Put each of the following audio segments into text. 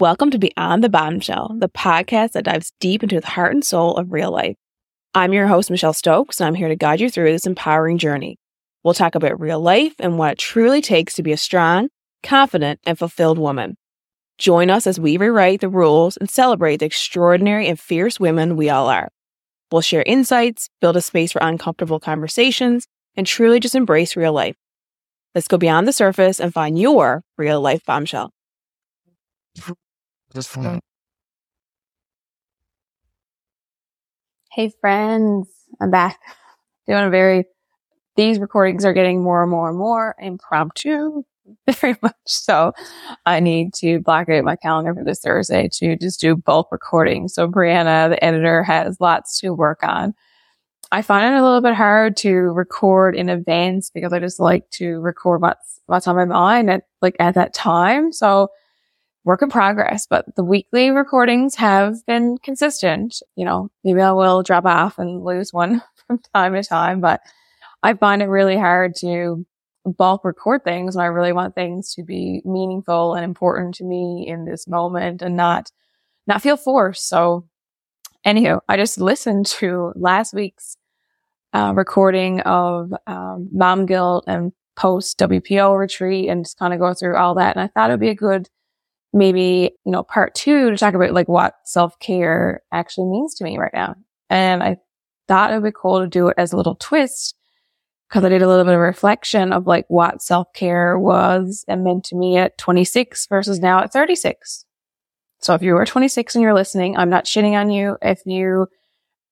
Welcome to Beyond the Bombshell, the podcast that dives deep into the heart and soul of real life. I'm your host, Michelle Stokes, and I'm here to guide you through this empowering journey. We'll talk about real life and what it truly takes to be a strong, confident, and fulfilled woman. Join us as we rewrite the rules and celebrate the extraordinary and fierce women we all are. We'll share insights, build a space for uncomfortable conversations, and truly just embrace real life. Let's go beyond the surface and find your real life bombshell. Just fun. Hey friends, I'm back. Doing a very, these recordings are getting more and more and more impromptu, very much so. I need to block out my calendar for this Thursday to just do bulk recordings. So Brianna, the editor, has lots to work on. I find it a little bit hard to record in advance because I just like to record what's, what's on my mind at like at that time. So work in progress, but the weekly recordings have been consistent. You know, maybe I will drop off and lose one from time to time, but I find it really hard to bulk record things when I really want things to be meaningful and important to me in this moment and not, not feel forced. So anywho, I just listened to last week's uh, recording of um, Mom Guilt and post WPO retreat and just kind of go through all that. And I thought it would be a good maybe, you know, part two to talk about like what self care actually means to me right now. And I thought it would be cool to do it as a little twist because I did a little bit of reflection of like what self care was and meant to me at 26 versus now at 36. So if you are 26 and you're listening, I'm not shitting on you. If you,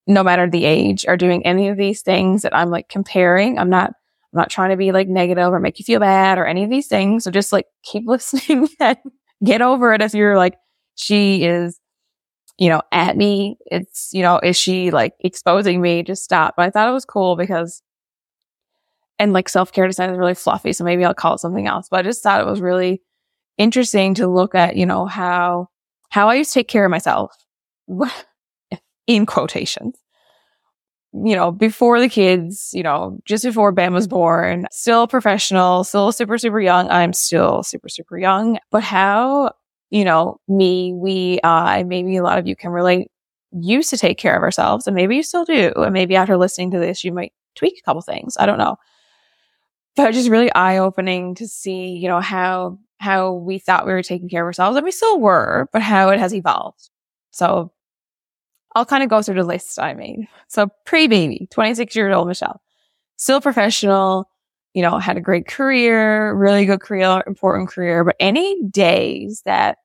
no matter the age, are doing any of these things that I'm like comparing, I'm not, I'm not trying to be like negative or make you feel bad or any of these things. So just like keep listening and get over it if you're like, she is, you know, at me. It's, you know, is she like exposing me? Just stop. But I thought it was cool because, and like self care design is really fluffy. So maybe I'll call it something else, but I just thought it was really interesting to look at, you know, how, how I used to take care of myself in quotations you know, before the kids, you know, just before Ben was born, still professional, still super, super young. I'm still super, super young. But how, you know, me, we, I, maybe a lot of you can relate, used to take care of ourselves and maybe you still do. And maybe after listening to this, you might tweak a couple things. I don't know. But just really eye opening to see, you know, how, how we thought we were taking care of ourselves and we still were, but how it has evolved. So I'll kind of go through the list I made. So pre-baby, 26 year old Michelle, still professional, you know, had a great career, really good career, important career, but any days that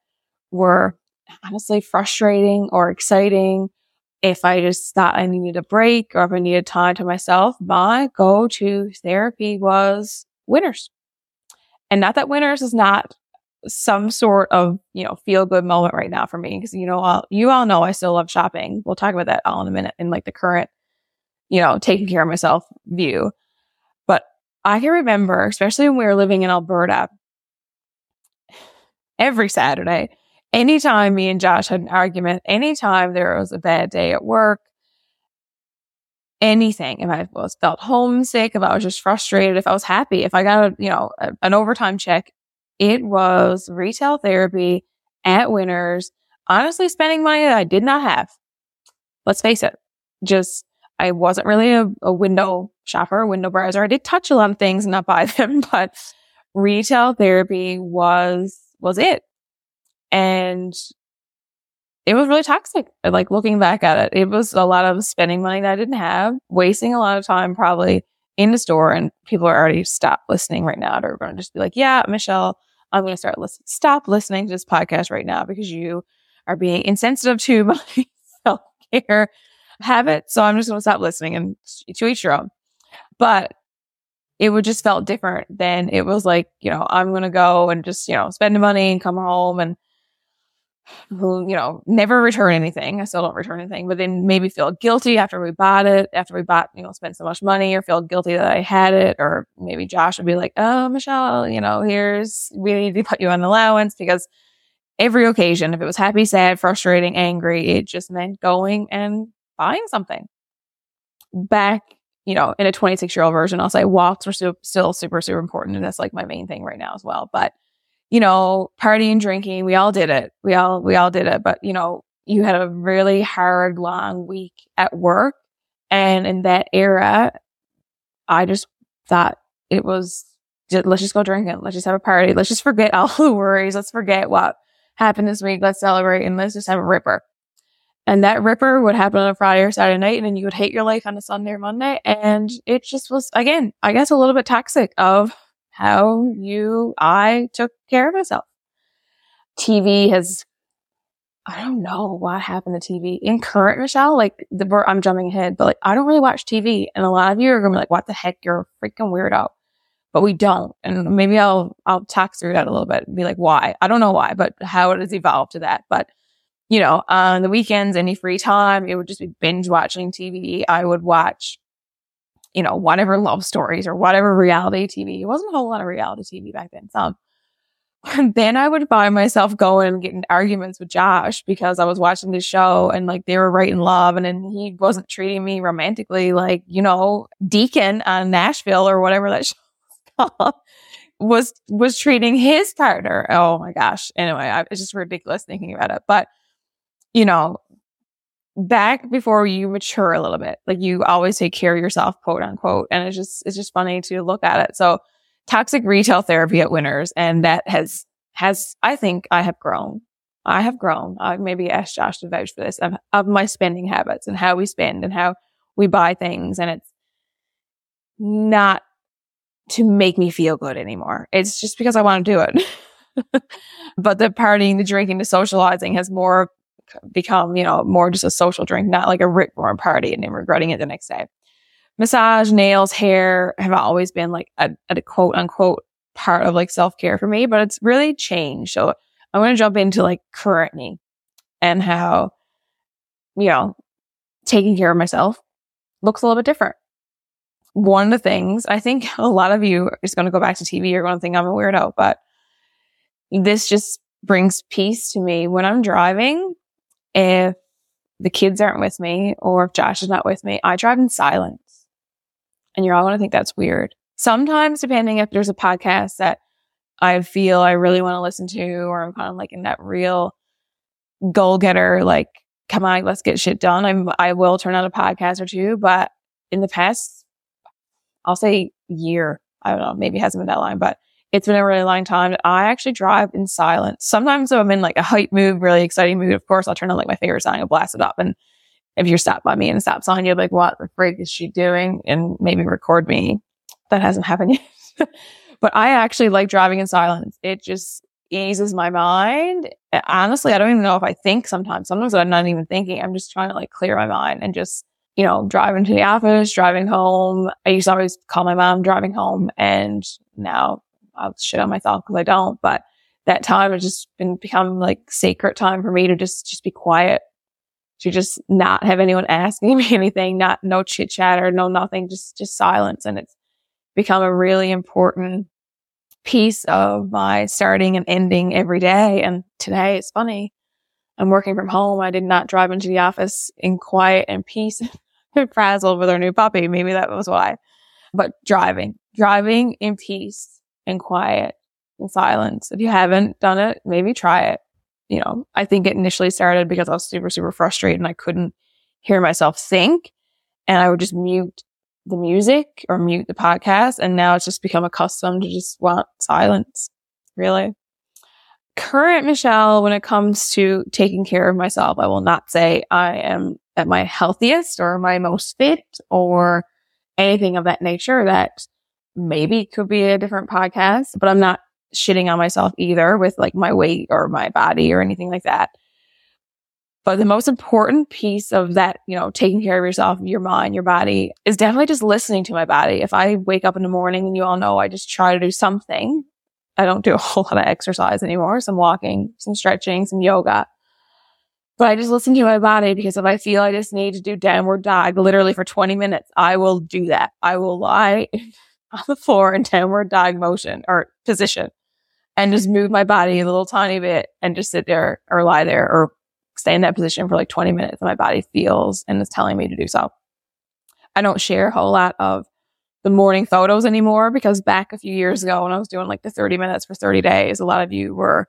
were honestly frustrating or exciting, if I just thought I needed a break or if I needed time to myself, my go to therapy was winners. And not that winners is not some sort of, you know, feel good moment right now for me. Cause you know, all, you all know I still love shopping. We'll talk about that all in a minute in like the current, you know, taking care of myself view. But I can remember, especially when we were living in Alberta, every Saturday, anytime me and Josh had an argument, anytime there was a bad day at work, anything, if I was felt homesick, if I was just frustrated, if I was happy, if I got a, you know, a, an overtime check, it was retail therapy at Winners, honestly spending money that I did not have. Let's face it. Just, I wasn't really a, a window shopper, a window browser. I did touch a lot of things and not buy them, but retail therapy was, was it. And it was really toxic. Like looking back at it, it was a lot of spending money that I didn't have, wasting a lot of time probably in the store and people are already stopped listening right now. They're going to just be like, yeah, Michelle, I'm going to start listening. Stop listening to this podcast right now because you are being insensitive to my self care habit. So I'm just going to stop listening and to each your own. But it would just felt different than it was like, you know, I'm going to go and just, you know, spend the money and come home and who, you know, never return anything. I still don't return anything, but then maybe feel guilty after we bought it, after we bought, you know, spent so much money or feel guilty that I had it. Or maybe Josh would be like, Oh, Michelle, you know, here's, we need to put you on allowance because every occasion, if it was happy, sad, frustrating, angry, it just meant going and buying something. Back, you know, in a 26 year old version, I'll say walks were su- still super, super important. And that's like my main thing right now as well. But you know, partying, drinking, we all did it. We all, we all did it. But, you know, you had a really hard, long week at work. And in that era, I just thought it was, let's just go drinking. Let's just have a party. Let's just forget all the worries. Let's forget what happened this week. Let's celebrate and let's just have a ripper. And that ripper would happen on a Friday or Saturday night, and then you would hate your life on a Sunday or Monday. And it just was, again, I guess a little bit toxic of how you, I took care of myself. TV has, I don't know what happened to TV in current Michelle. Like the, I'm jumping ahead, but like I don't really watch TV, and a lot of you are gonna be like, "What the heck? You're a freaking weirdo." But we don't, and maybe I'll I'll talk through that a little bit and be like, "Why?" I don't know why, but how it has evolved to that. But you know, on the weekends, any free time, it would just be binge watching TV. I would watch, you know, whatever love stories or whatever reality TV. It wasn't a whole lot of reality TV back then. Some. And then I would find myself going and getting arguments with Josh because I was watching this show and like they were right in love and then he wasn't treating me romantically like, you know, Deacon on Nashville or whatever that show was, was treating his partner. Oh my gosh. Anyway, I, it's just ridiculous thinking about it. But you know, back before you mature a little bit, like you always take care of yourself, quote unquote. And it's just, it's just funny to look at it. So toxic retail therapy at Winners. And that has, has, I think I have grown. I have grown. I maybe asked Josh to vouch for this of, of my spending habits and how we spend and how we buy things. And it's not to make me feel good anymore. It's just because I want to do it. but the partying, the drinking, the socializing has more become, you know, more just a social drink, not like a rip-roaring party and then regretting it the next day. Massage, nails, hair have always been like a, a quote unquote part of like self care for me, but it's really changed. So I want to jump into like current me and how, you know, taking care of myself looks a little bit different. One of the things I think a lot of you just going to go back to TV. You're going to think I'm a weirdo, but this just brings peace to me when I'm driving if the kids aren't with me or if Josh is not with me, I drive in silence. And you're all going to think that's weird. Sometimes, depending if there's a podcast that I feel I really want to listen to, or I'm kind of like in that real goal getter, like, come on, let's get shit done. I'm, I will turn on a podcast or two, but in the past, I'll say year, I don't know, maybe it hasn't been that long, but it's been a really long time. I actually drive in silence. Sometimes I'm in like a hype mood, really exciting mood, of course, I'll turn on like my favorite song and blast it up. And if you're stopped by me and stops on, you're like, what the freak is she doing? And maybe record me. That hasn't happened yet. but I actually like driving in silence. It just eases my mind. Honestly, I don't even know if I think sometimes. Sometimes I'm not even thinking. I'm just trying to like clear my mind and just, you know, driving to the office, driving home. I used to always call my mom driving home and now I'll shit on myself because I don't, but that time has just been become like sacred time for me to just, just be quiet, to just not have anyone asking me anything, not, no chit chatter, no nothing, just, just silence. And it's become a really important piece of my starting and ending every day. And today it's funny. I'm working from home. I did not drive into the office in quiet and peace frazzled with our new puppy. Maybe that was why, but driving, driving in peace and quiet and silence. If you haven't done it, maybe try it. You know, I think it initially started because I was super, super frustrated and I couldn't hear myself think. And I would just mute the music or mute the podcast. And now it's just become accustomed to just want silence, really. Current Michelle, when it comes to taking care of myself, I will not say I am at my healthiest or my most fit or anything of that nature that maybe it could be a different podcast, but I'm not shitting on myself either with like my weight or my body or anything like that. But the most important piece of that, you know, taking care of yourself, your mind, your body is definitely just listening to my body. If I wake up in the morning and you all know I just try to do something, I don't do a whole lot of exercise anymore, some walking, some stretching, some yoga. But I just listen to my body because if I feel I just need to do downward dog literally for 20 minutes, I will do that. I will lie on the floor in downward dog motion or position and just move my body a little tiny bit and just sit there or lie there or stay in that position for like 20 minutes and my body feels and is telling me to do so. I don't share a whole lot of the morning photos anymore because back a few years ago when I was doing like the 30 minutes for 30 days, a lot of you were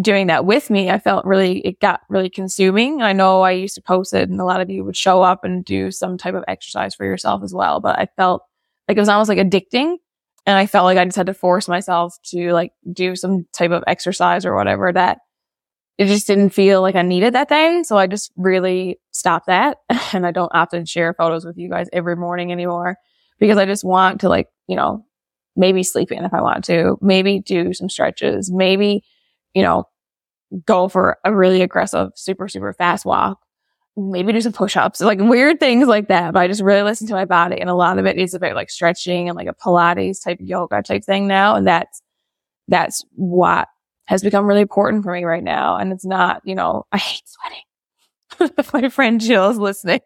doing that with me. I felt really, it got really consuming. I know I used to post it and a lot of you would show up and do some type of exercise for yourself as well. But I felt like it was almost like addicting. And I felt like I just had to force myself to like do some type of exercise or whatever that it just didn't feel like I needed that day. So I just really stopped that. And I don't often share photos with you guys every morning anymore because I just want to like, you know, maybe sleep in if I want to, maybe do some stretches, maybe, you know, go for a really aggressive, super, super fast walk, maybe do some push ups, like weird things like that. But I just really listen to my body. And a lot of it is about like stretching and like a Pilates type yoga type thing now. And that's, that's what has become really important for me right now. And it's not, you know, I hate sweating. my friend Jill is listening,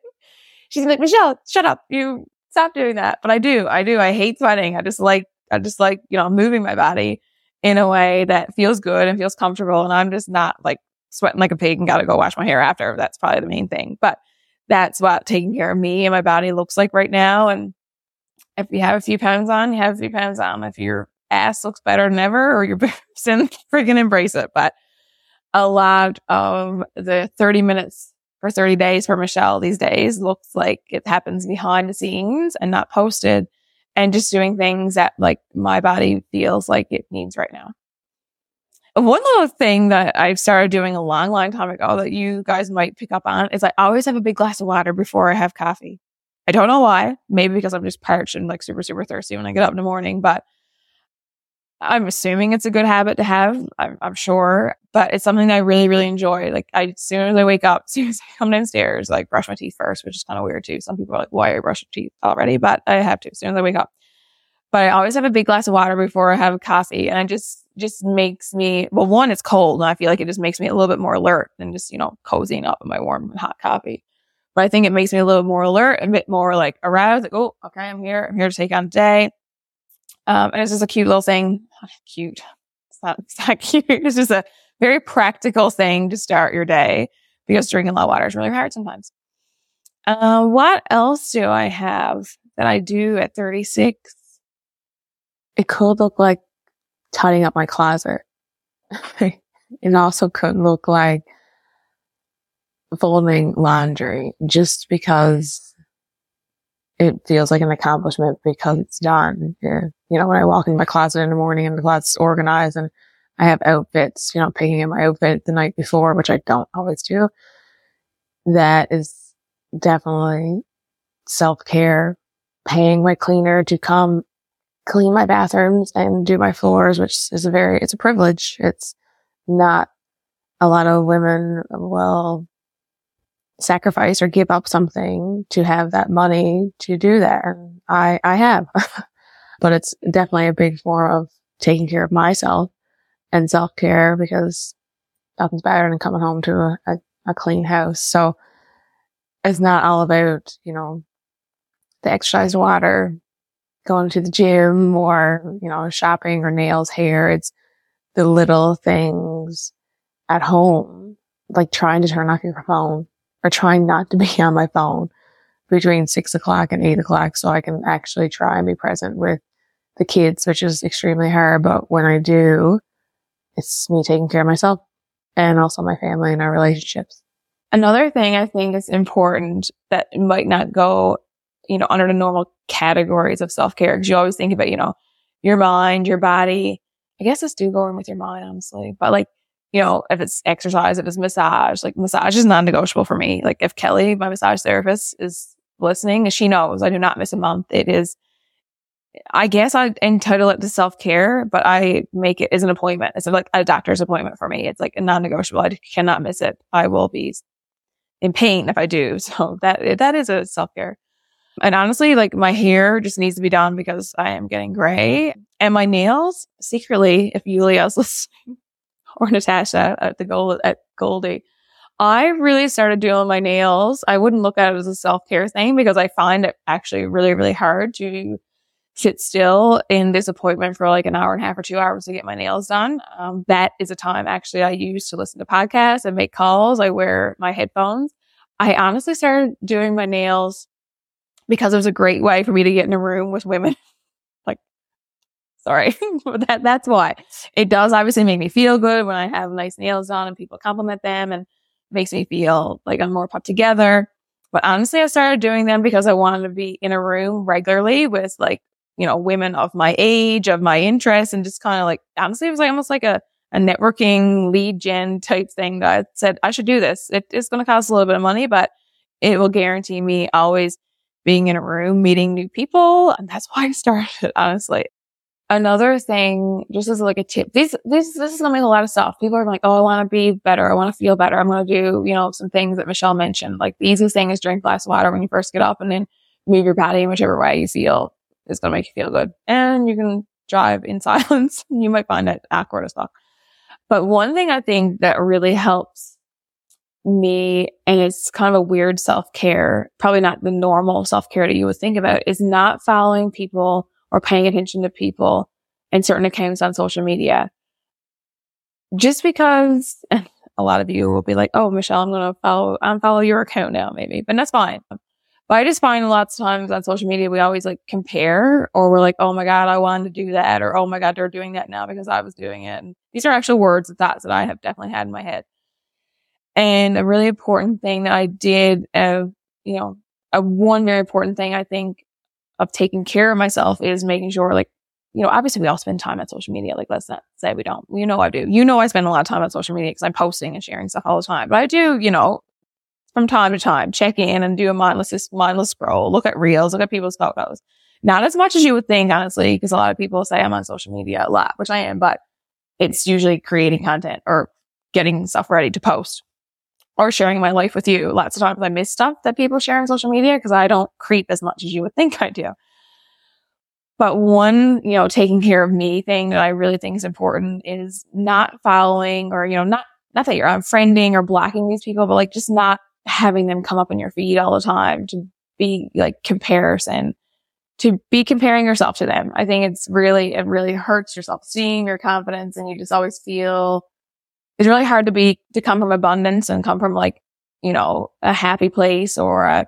she's like, Michelle, shut up. You stop doing that. But I do, I do. I hate sweating. I just like, I just like, you know, moving my body in a way that feels good and feels comfortable. And I'm just not like sweating like a pig and got to go wash my hair after. That's probably the main thing. But that's what taking care of me and my body looks like right now. And if you have a few pounds on, you have a few pounds on. If your ass looks better than ever or your then freaking embrace it. But a lot of the 30 minutes for 30 days for Michelle these days looks like it happens behind the scenes and not posted and just doing things that like my body feels like it needs right now. One little thing that I've started doing a long, long time ago that you guys might pick up on is I always have a big glass of water before I have coffee. I don't know why. Maybe because I'm just parched and like super, super thirsty when I get up in the morning, but I'm assuming it's a good habit to have. I'm, I'm, sure, but it's something that I really, really enjoy. Like, I, as soon as I wake up, as soon as I come downstairs, like brush my teeth first, which is kind of weird too. Some people are like, why are you brushing teeth already? But I have to as soon as I wake up. But I always have a big glass of water before I have a coffee. And it just, just makes me, well, one, it's cold. And I feel like it just makes me a little bit more alert than just, you know, cozying up in my warm hot coffee. But I think it makes me a little more alert, a bit more like aroused. Like, oh, okay, I'm here. I'm here to take on the day. Um, and it's just a cute little thing. Cute. It's not, it's not cute. It's just a very practical thing to start your day because drinking a lot of water is really hard sometimes. Uh, what else do I have that I do at 36? It could look like tidying up my closet. it also could look like folding laundry just because it feels like an accomplishment because it's done. You know, when I walk in my closet in the morning and the closet's organized and I have outfits, you know, picking in my outfit the night before, which I don't always do. That is definitely self care, paying my cleaner to come clean my bathrooms and do my floors, which is a very, it's a privilege. It's not a lot of women will sacrifice or give up something to have that money to do that. And I, I have, but it's definitely a big form of taking care of myself and self care because nothing's better than coming home to a, a, a clean house. So it's not all about, you know, the exercise water, going to the gym or, you know, shopping or nails, hair. It's the little things at home, like trying to turn off your phone or trying not to be on my phone between six o'clock and eight o'clock so I can actually try and be present with the kids, which is extremely hard. But when I do, it's me taking care of myself and also my family and our relationships. Another thing I think is important that might not go, you know, under the normal categories of self care because you always think about, you know, your mind, your body. I guess this do go in with your mind, honestly, but like you know, if it's exercise, if it's massage, like massage is non-negotiable for me. Like if Kelly, my massage therapist is listening, she knows I do not miss a month. It is, I guess I entitle it to self-care, but I make it as an appointment. It's like a doctor's appointment for me. It's like a non-negotiable. I cannot miss it. I will be in pain if I do. So that, that is a self-care. And honestly, like my hair just needs to be done because I am getting gray and my nails secretly, if Yulia's listening, or Natasha at the gold at Goldie. I really started doing my nails. I wouldn't look at it as a self care thing because I find it actually really, really hard to sit still in this appointment for like an hour and a half or two hours to get my nails done. Um, that is a time actually I use to listen to podcasts and make calls. I wear my headphones. I honestly started doing my nails because it was a great way for me to get in a room with women. like, sorry, but that, that's why. It does obviously make me feel good when I have nice nails on and people compliment them and makes me feel like I'm more put together. But honestly, I started doing them because I wanted to be in a room regularly with like, you know, women of my age, of my interests, and just kind of like, honestly, it was like almost like a, a networking lead gen type thing that I said, I should do this. It is going to cost a little bit of money, but it will guarantee me always being in a room, meeting new people. And that's why I started, honestly. Another thing, just as like a tip, this, this, this is make a lot of stuff. People are like, Oh, I want to be better. I want to feel better. I'm going to do, you know, some things that Michelle mentioned. Like the easiest thing is drink glass of water when you first get up and then move your body in whichever way you feel is going to make you feel good. And you can drive in silence. you might find it awkward as fuck. But one thing I think that really helps me, and it's kind of a weird self care, probably not the normal self care that you would think about, is not following people or paying attention to people and certain accounts on social media. Just because a lot of you will be like, Oh, Michelle, I'm going to follow, unfollow your account now, maybe, but that's fine. But I just find lots of times on social media, we always like compare or we're like, Oh my God, I wanted to do that. Or, Oh my God, they're doing that now because I was doing it. And these are actual words and thoughts that I have definitely had in my head. And a really important thing that I did, you know, a one very important thing I think of taking care of myself is making sure like, you know, obviously we all spend time on social media. Like, let's not say we don't. You know, I do. You know, I spend a lot of time on social media because I'm posting and sharing stuff all the time. But I do, you know, from time to time, check in and do a mindless, mindless scroll, look at reels, look at people's photos. Not as much as you would think, honestly, because a lot of people say I'm on social media a lot, which I am, but it's usually creating content or getting stuff ready to post or sharing my life with you. Lots of times I miss stuff that people share on social media because I don't creep as much as you would think I do. But one, you know, taking care of me thing that I really think is important is not following or, you know, not, not that you're unfriending or blocking these people, but like just not having them come up in your feed all the time to be like comparison, to be comparing yourself to them. I think it's really, it really hurts yourself seeing your confidence, and you just always feel it's really hard to be, to come from abundance and come from like, you know, a happy place or a,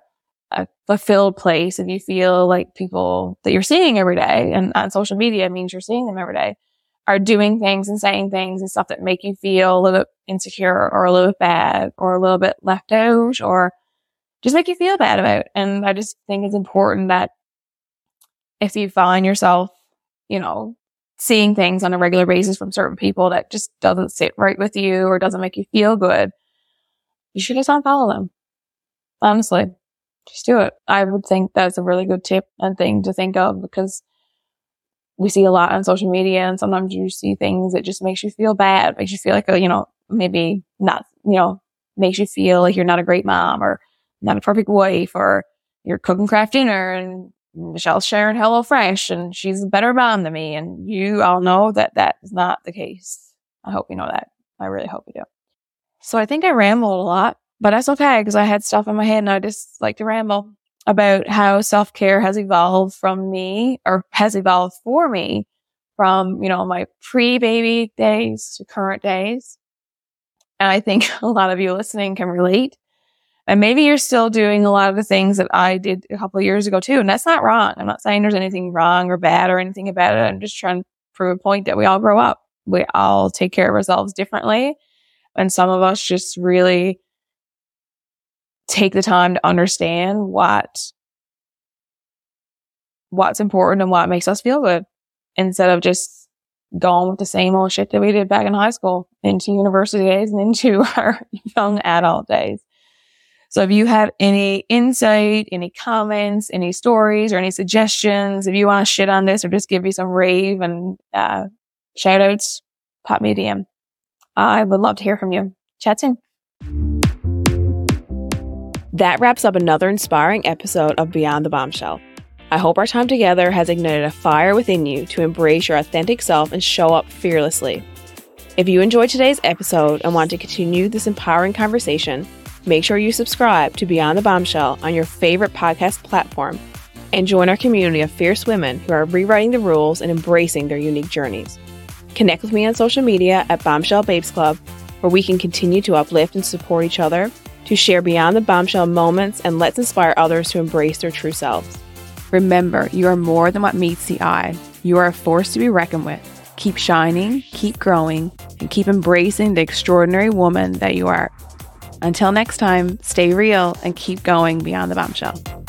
a fulfilled place. If you feel like people that you're seeing every day and on social media means you're seeing them every day are doing things and saying things and stuff that make you feel a little bit insecure or a little bit bad or a little bit left out or just make you feel bad about. And I just think it's important that if you find yourself, you know, seeing things on a regular basis from certain people that just doesn't sit right with you or doesn't make you feel good, you should just unfollow them. Honestly, just do it. I would think that's a really good tip and thing to think of because we see a lot on social media and sometimes you see things that just makes you feel bad, makes you feel like, a, you know, maybe not, you know, makes you feel like you're not a great mom or not a perfect wife or you're cooking Kraft Dinner and Michelle's sharing HelloFresh and she's a better mom than me. And you all know that that is not the case. I hope you know that. I really hope you do. So I think I rambled a lot, but that's okay because I had stuff in my head and I just like to ramble about how self care has evolved from me or has evolved for me from, you know, my pre baby days to current days. And I think a lot of you listening can relate. And maybe you're still doing a lot of the things that I did a couple years ago too. And that's not wrong. I'm not saying there's anything wrong or bad or anything about it. I'm just trying to prove a point that we all grow up. We all take care of ourselves differently. And some of us just really take the time to understand what what's important and what makes us feel good instead of just going with the same old shit that we did back in high school into university days and into our young adult days. So if you have any insight, any comments, any stories or any suggestions, if you want to shit on this or just give me some rave and uh, shout outs, pop me a DM. I would love to hear from you. Chat soon. That wraps up another inspiring episode of Beyond the Bombshell. I hope our time together has ignited a fire within you to embrace your authentic self and show up fearlessly. If you enjoyed today's episode and want to continue this empowering conversation, Make sure you subscribe to Beyond the Bombshell on your favorite podcast platform and join our community of fierce women who are rewriting the rules and embracing their unique journeys. Connect with me on social media at Bombshell Babes Club, where we can continue to uplift and support each other, to share beyond the bombshell moments, and let's inspire others to embrace their true selves. Remember, you are more than what meets the eye. You are a force to be reckoned with. Keep shining, keep growing, and keep embracing the extraordinary woman that you are. Until next time, stay real and keep going beyond the bombshell.